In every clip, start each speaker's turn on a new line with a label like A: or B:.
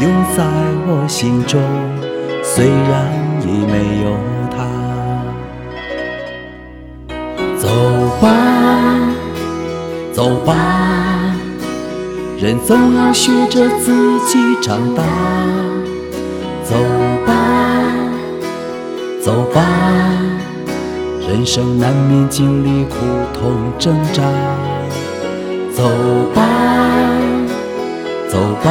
A: 永在我心中，虽然已没有他。走吧，走吧，人总要学着自己长大。走吧，走吧，人生难免经历苦痛挣扎。走吧，走吧，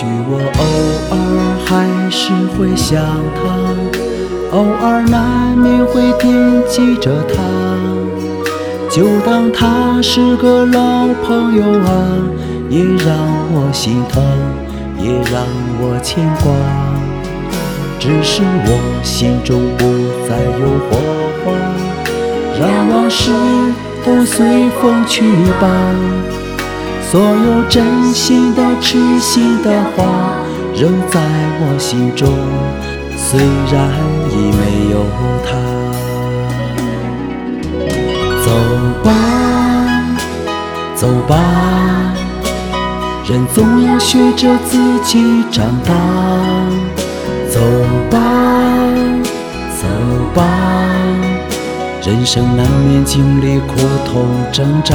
A: 许我偶尔还是会想他，偶尔难免会惦记着他。就当他是个老朋友啊，也让我心疼，也让我牵挂。只是我心中不再有火花，让往事都随风去吧。所有真心的、痴心的话，仍在我心中，虽然已没有他。走吧，走吧，人总要学着自己长大。走吧，走吧，人生难免经历苦痛挣扎。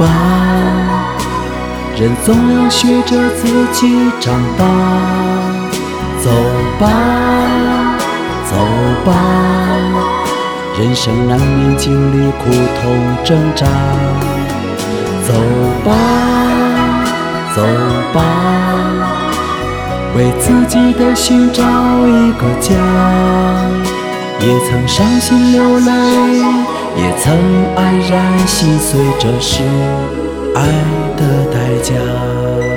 A: 吧，人总要学着自己长大。走吧，走吧，人生难免经历苦痛挣扎。走吧，走吧，为自己的心找一个家。也曾伤心流泪。也曾黯然心碎，这是爱的代价。